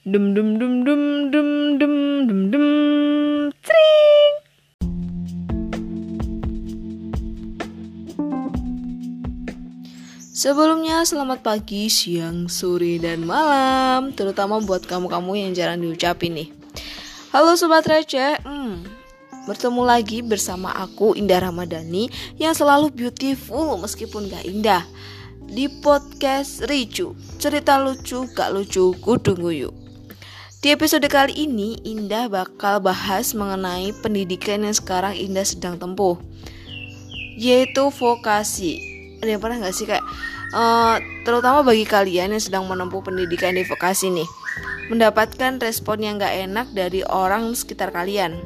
Dum dum dum dum dum dum dum dum. Tring. Sebelumnya selamat pagi, siang, sore, dan malam. Terutama buat kamu-kamu yang jarang diucapin nih. Halo Sobat Receh. Hmm, Bertemu lagi bersama aku Indah Ramadhani Yang selalu beautiful meskipun gak indah. Di podcast Ricu Cerita lucu gak lucu kudu guyu di episode kali ini, Indah bakal bahas mengenai pendidikan yang sekarang Indah sedang tempuh, yaitu vokasi. Ada yang pernah gak sih kayak, uh, terutama bagi kalian yang sedang menempuh pendidikan di vokasi nih, mendapatkan respon yang gak enak dari orang sekitar kalian,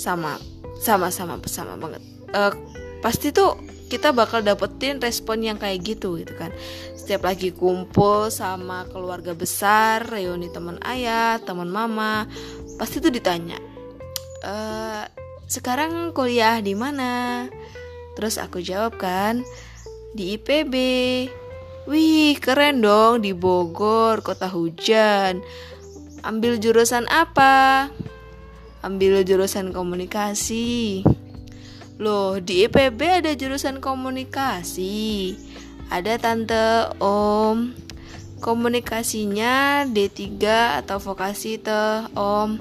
sama, sama, sama, sama banget. Uh, pasti tuh kita bakal dapetin respon yang kayak gitu gitu kan. Setiap lagi kumpul sama keluarga besar reuni teman ayah teman mama pasti tuh ditanya e, sekarang kuliah di mana? Terus aku jawab kan di IPB wih keren dong di Bogor kota hujan. Ambil jurusan apa? Ambil jurusan komunikasi Loh, di IPB ada jurusan komunikasi. Ada tante om. Komunikasinya D3 atau vokasi teh om.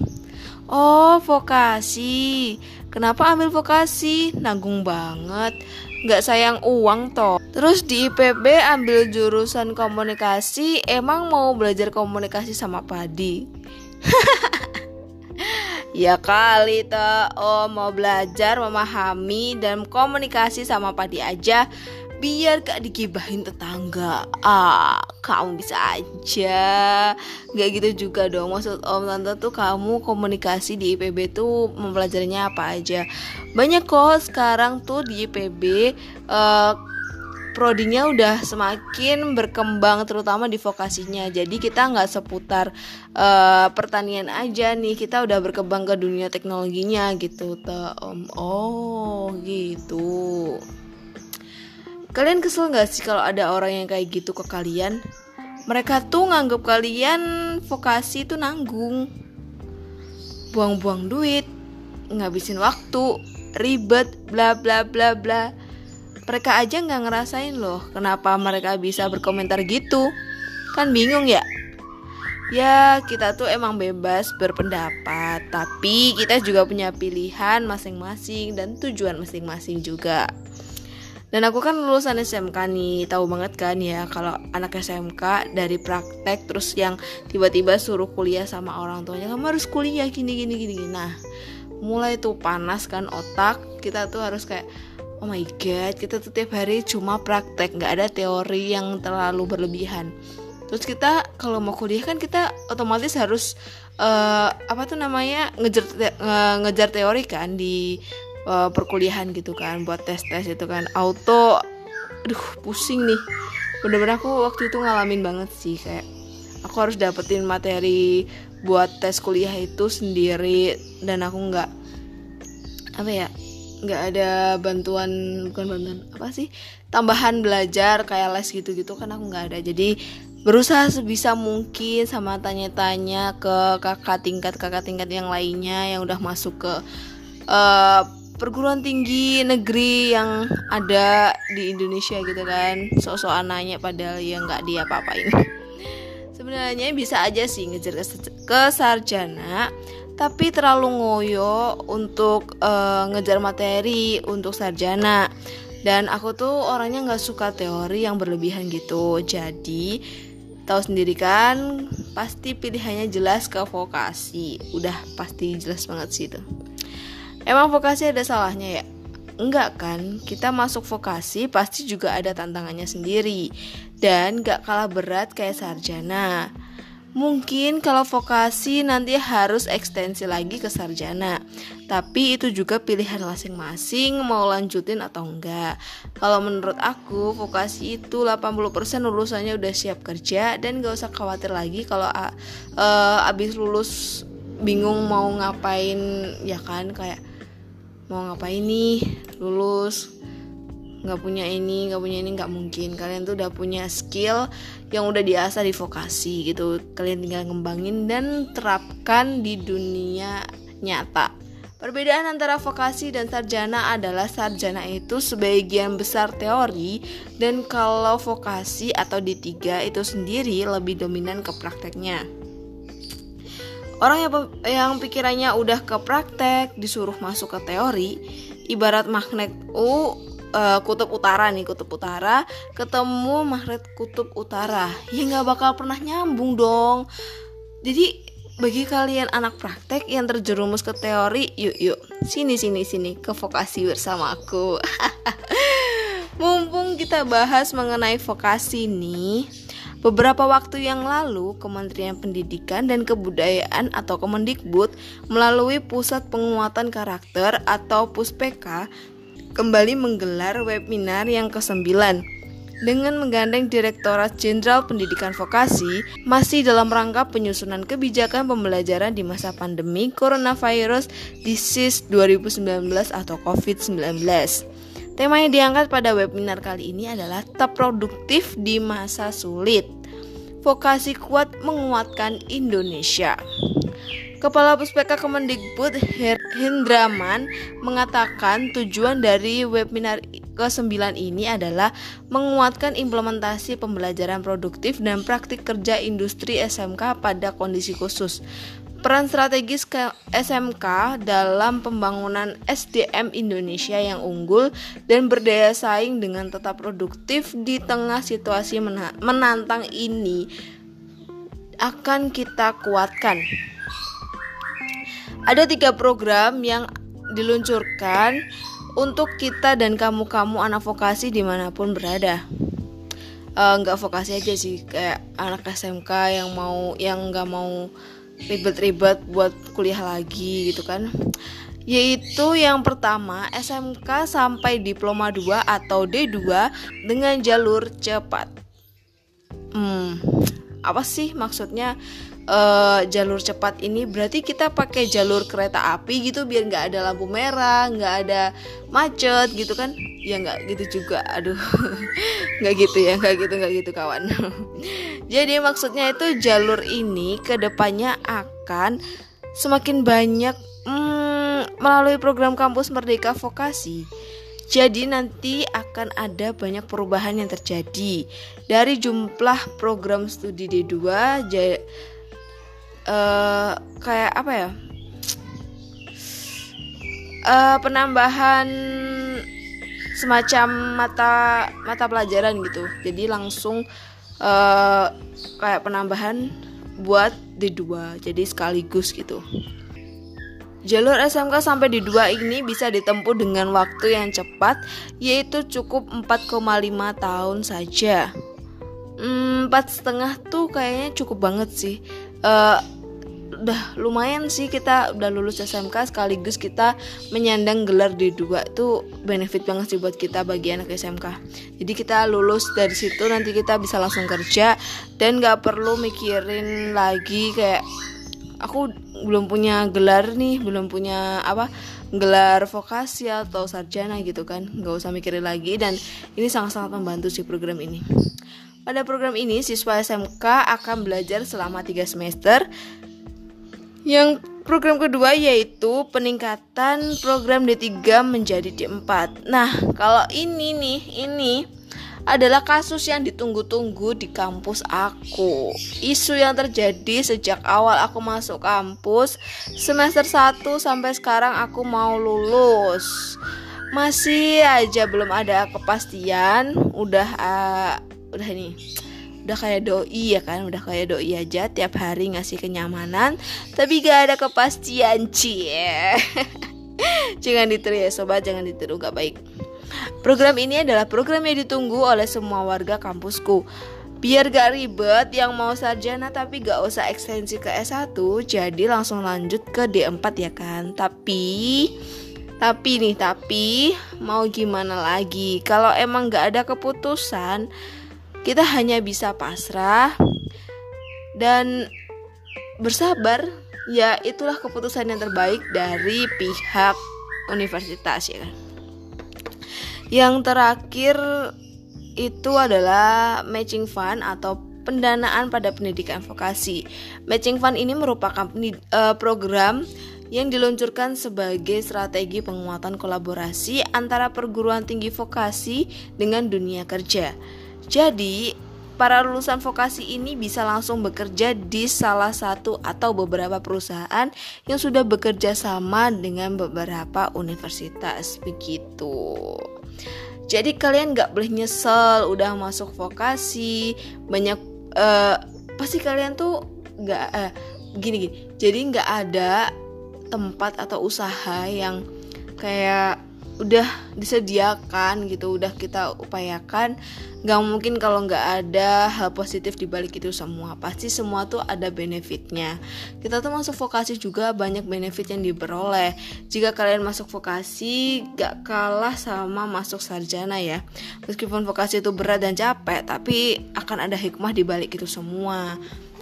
Oh, vokasi. Kenapa ambil vokasi? Nanggung banget. Nggak sayang uang toh. Terus di IPB ambil jurusan komunikasi, emang mau belajar komunikasi sama padi? Ya kali toh Om mau belajar memahami dan komunikasi sama padi aja biar gak digibahin tetangga. Ah kamu bisa aja. Gak gitu juga dong. Maksud om tante tuh kamu komunikasi di IPB tuh mempelajarinya apa aja. Banyak kok sekarang tuh di IPB uh, prodinya udah semakin berkembang terutama di vokasinya. Jadi kita nggak seputar uh, pertanian aja nih. Kita udah berkembang ke dunia teknologinya gitu tuh om. Oh gitu. Kalian kesel nggak sih kalau ada orang yang kayak gitu ke kalian? Mereka tuh nganggap kalian vokasi itu nanggung. Buang-buang duit ngabisin waktu ribet bla bla bla bla mereka aja nggak ngerasain loh kenapa mereka bisa berkomentar gitu. Kan bingung ya? Ya kita tuh emang bebas berpendapat tapi kita juga punya pilihan masing-masing dan tujuan masing-masing juga. Dan aku kan lulusan SMK nih tahu banget kan ya kalau anak SMK dari praktek terus yang tiba-tiba suruh kuliah sama orang tuanya kamu harus kuliah gini gini gini. Nah mulai tuh panas kan otak kita tuh harus kayak oh my god kita tuh tiap hari cuma praktek nggak ada teori yang terlalu berlebihan. Terus kita kalau mau kuliah kan kita otomatis harus uh, apa tuh namanya ngejar te ngejar teori kan di uh, perkuliahan gitu kan buat tes tes itu kan. Auto aduh pusing nih. Bener-bener aku waktu itu ngalamin banget sih kayak aku harus dapetin materi buat tes kuliah itu sendiri dan aku nggak apa ya nggak ada bantuan bukan bantuan apa sih? Tambahan belajar kayak les gitu-gitu kan aku nggak ada. Jadi berusaha sebisa mungkin sama tanya-tanya ke kakak tingkat kakak tingkat yang lainnya yang udah masuk ke uh, perguruan tinggi negeri yang ada di Indonesia gitu kan. Sosok anaknya padahal ya nggak dia apa-apain sebenarnya bisa aja sih ngejar ke sarjana tapi terlalu ngoyo untuk uh, ngejar materi untuk sarjana. Dan aku tuh orangnya nggak suka teori yang berlebihan gitu. Jadi tahu sendiri kan pasti pilihannya jelas ke vokasi. Udah pasti jelas banget sih itu. Emang vokasi ada salahnya ya Enggak kan, kita masuk vokasi pasti juga ada tantangannya sendiri. Dan gak kalah berat kayak sarjana. Mungkin kalau vokasi nanti harus ekstensi lagi ke sarjana. Tapi itu juga pilihan masing-masing mau lanjutin atau enggak. Kalau menurut aku vokasi itu 80% lulusannya udah siap kerja Dan gak usah khawatir lagi kalau uh, abis lulus bingung mau ngapain ya kan? Kayak mau ngapain nih? Lulus. Nggak punya ini nggak punya ini nggak mungkin. Kalian tuh udah punya skill yang udah diasah di vokasi gitu. Kalian tinggal ngembangin dan terapkan di dunia nyata. Perbedaan antara vokasi dan sarjana adalah sarjana itu sebagian besar teori dan kalau vokasi atau D3 itu sendiri lebih dominan ke prakteknya. Orang yang, yang pikirannya udah ke praktek disuruh masuk ke teori, ibarat magnet U uh, kutub utara nih kutub utara ketemu magnet kutub utara ya nggak bakal pernah nyambung dong jadi bagi kalian anak praktek yang terjerumus ke teori, yuk yuk sini sini sini ke vokasi bersama aku. Mumpung kita bahas mengenai vokasi nih, beberapa waktu yang lalu Kementerian Pendidikan dan Kebudayaan atau Kemendikbud melalui Pusat Penguatan Karakter atau Puspeka kembali menggelar webinar yang ke-9 dengan menggandeng Direktorat Jenderal Pendidikan Vokasi masih dalam rangka penyusunan kebijakan pembelajaran di masa pandemi Coronavirus Disease 2019 atau COVID-19. Tema yang diangkat pada webinar kali ini adalah tetap produktif di masa sulit. Vokasi kuat menguatkan Indonesia. Kepala Puspeka Kemendikbud Hendraman mengatakan tujuan dari webinar ke-9 ini adalah menguatkan implementasi pembelajaran produktif dan praktik kerja industri SMK pada kondisi khusus. Peran strategis ke SMK dalam pembangunan SDM Indonesia yang unggul dan berdaya saing dengan tetap produktif di tengah situasi menantang ini akan kita kuatkan. Ada tiga program yang diluncurkan untuk kita dan kamu-kamu anak vokasi di mana pun berada. Uh, nggak vokasi aja sih kayak anak SMK yang mau yang nggak mau ribet-ribet buat kuliah lagi gitu kan yaitu yang pertama SMK sampai diploma 2 atau D2 dengan jalur cepat. Hmm, apa sih maksudnya uh, jalur cepat ini berarti kita pakai jalur kereta api gitu biar nggak ada lampu merah nggak ada macet gitu kan? Ya nggak gitu juga aduh. Nggak gitu ya nggak gitu nggak gitu kawan. Jadi maksudnya itu jalur ini ke depannya akan semakin banyak hmm, melalui program kampus merdeka vokasi. Jadi nanti akan ada banyak perubahan yang terjadi. Dari jumlah program studi D2 uh, kayak apa ya uh, penambahan semacam mata mata pelajaran gitu jadi langsung uh, kayak penambahan buat D2 jadi sekaligus gitu Jalur SMK sampai di 2 ini bisa ditempuh dengan waktu yang cepat yaitu cukup 4,5 tahun saja. Hmm, empat setengah tuh kayaknya cukup banget sih. Uh, udah lumayan sih kita udah lulus SMK sekaligus kita menyandang gelar D2 itu benefit banget sih buat kita bagi anak SMK jadi kita lulus dari situ nanti kita bisa langsung kerja. Dan gak perlu mikirin lagi kayak aku belum punya gelar nih belum punya apa gelar vokasi atau sarjana gitu kan. Nggak usah mikirin lagi. Dan ini sangat-sangat membantu sih program ini. Pada program ini siswa SMK akan belajar selama 3 semester yang program kedua yaitu peningkatan program D3 menjadi D4. Nah, kalau ini nih, ini adalah kasus yang ditunggu-tunggu di kampus aku. Isu yang terjadi sejak awal aku masuk kampus semester 1 sampai sekarang aku mau lulus. Masih aja belum ada kepastian, udah uh, udah nih udah kayak doi ya kan udah kayak doi aja tiap hari ngasih kenyamanan. Tapi gak ada kepastian cie. Jangan ditiru ya sobat jangan ditiru gak baik. Program ini adalah program yang ditunggu oleh semua warga kampusku. Biar gak ribet yang mau sarjana tapi gak usah ekstensi ke S1 Jadi langsung lanjut ke D4 ya kan. Tapi Tapi nih tapi Mau gimana lagi? Kalau emang gak ada keputusan kita hanya bisa pasrah dan bersabar ya itulah keputusan yang terbaik dari pihak universitas ya kan Yang terakhir itu adalah matching fund atau pendanaan pada pendidikan vokasi. Matching fund ini merupakan uh, program yang diluncurkan sebagai strategi penguatan kolaborasi antara perguruan tinggi vokasi dengan dunia kerja. Jadi, para lulusan vokasi ini bisa langsung bekerja di salah satu atau beberapa perusahaan yang sudah bekerja sama dengan beberapa universitas. Begitu. Jadi kalian nggak boleh nyesel udah masuk vokasi. Banyak uh, pasti kalian tuh nggak uh, gini gini jadi nggak ada tempat atau usaha yang kayak udah disediakan gitu udah kita upayakan. Nggak mungkin kalau nggak ada hal positif di balik itu semua. Pasti semua tuh ada benefitnya. Kita tuh masuk vokasi juga banyak benefit yang diperoleh. Jika kalian masuk vokasi gak kalah sama masuk sarjana ya. Meskipun vokasi itu berat dan capek tapi akan ada hikmah di balik itu semua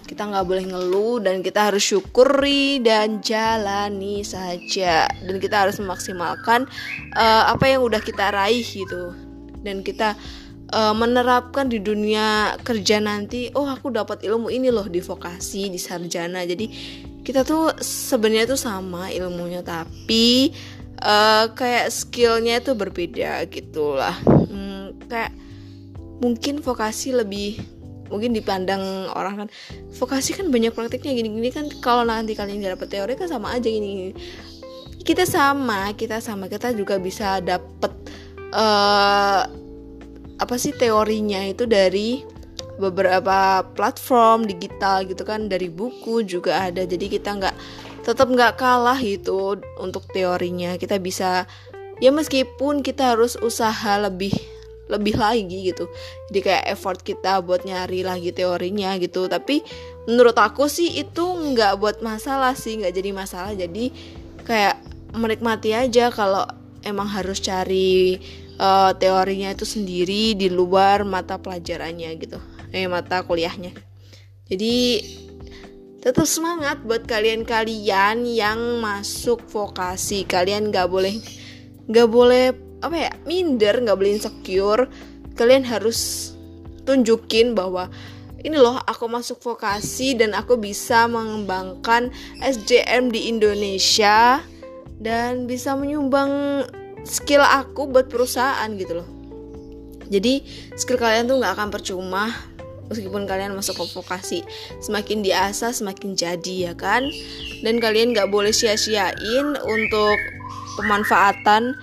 kita nggak boleh ngeluh dan kita harus syukuri dan jalani saja. Dan kita harus memaksimalkan uh, apa yang udah kita raih gitu. Dan kita uh, menerapkan di dunia kerja nanti oh aku dapat ilmu ini loh di vokasi di sarjana. Jadi kita tuh sebenarnya tuh sama ilmunya tapi uh, kayak skillnya itu berbeda gitulah. Hmm, kayak mungkin vokasi lebih mungkin dipandang orang kan vokasi kan banyak praktiknya gini-gini kan kalau nanti kalian dapet teori kan sama aja gini, gini kita sama kita sama kita juga bisa dapet uh, apa sih teorinya itu dari beberapa platform digital gitu kan dari buku juga ada jadi kita nggak tetap nggak kalah gitu untuk teorinya. Kita bisa ya meskipun kita harus usaha lebih lebih lagi gitu. Jadi kayak effort kita buat nyari lagi teorinya gitu. Tapi menurut aku sih itu nggak buat masalah sih nggak jadi masalah. Jadi kayak menikmati aja kalau emang harus cari uh, teorinya itu sendiri di luar mata pelajarannya gitu. Eh mata kuliahnya. Jadi tetap semangat buat kalian-kalian yang masuk vokasi. Kalian nggak boleh nggak boleh apa ya minder nggak boleh insecure kalian harus tunjukin bahwa ini loh aku masuk vokasi dan aku bisa mengembangkan SDM di Indonesia dan bisa menyumbang skill aku buat perusahaan gitu loh. Jadi skill kalian tuh nggak akan percuma meskipun kalian masuk ke vokasi. Semakin diasah semakin jadi ya kan? Dan kalian nggak boleh sia-siain untuk pemanfaatan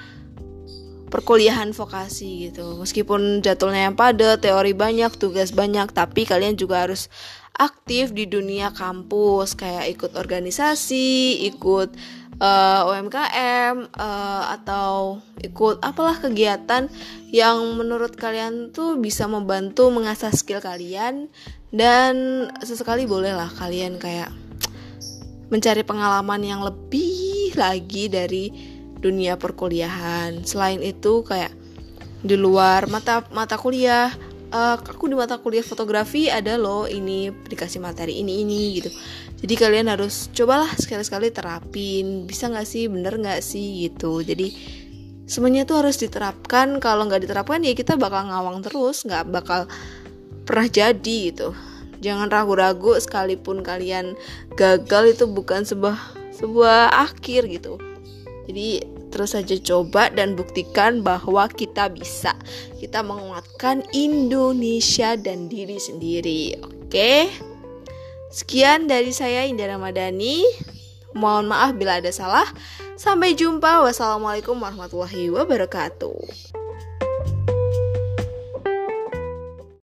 perkuliahan vokasi gitu. Meskipun jadwalnya yang padat, teori banyak, tugas banyak, tapi kalian juga harus aktif di dunia kampus kayak ikut organisasi, ikut uh, eh, UMKM uh, eh, atau ikut apalah kegiatan yang menurut kalian tuh bisa membantu mengasah skill kalian dan sesekali bolehlah kalian kayak mencari pengalaman yang lebih lagi dari dunia perkuliahan. Selain itu kayak di luar mata mata kuliah uh, aku di mata kuliah fotografi ada loh ini dikasih materi ini ini gitu. Jadi kalian harus cobalah sekali-sekali terapin. Bisa nggak sih? Bener nggak sih? Gitu. Jadi semuanya tuh harus diterapkan. Kalau nggak diterapkan ya kita bakal ngawang terus. Nggak bakal pernah jadi gitu. Jangan ragu-ragu sekalipun kalian gagal itu bukan sebuah sebuah akhir gitu. Jadi terus saja coba dan buktikan bahwa kita bisa. Kita menguatkan Indonesia dan diri sendiri. Oke. Sekian dari saya Indah Ramadhani. Mohon maaf bila ada salah. Sampai jumpa. Wassalamualaikum warahmatullahi wabarakatuh.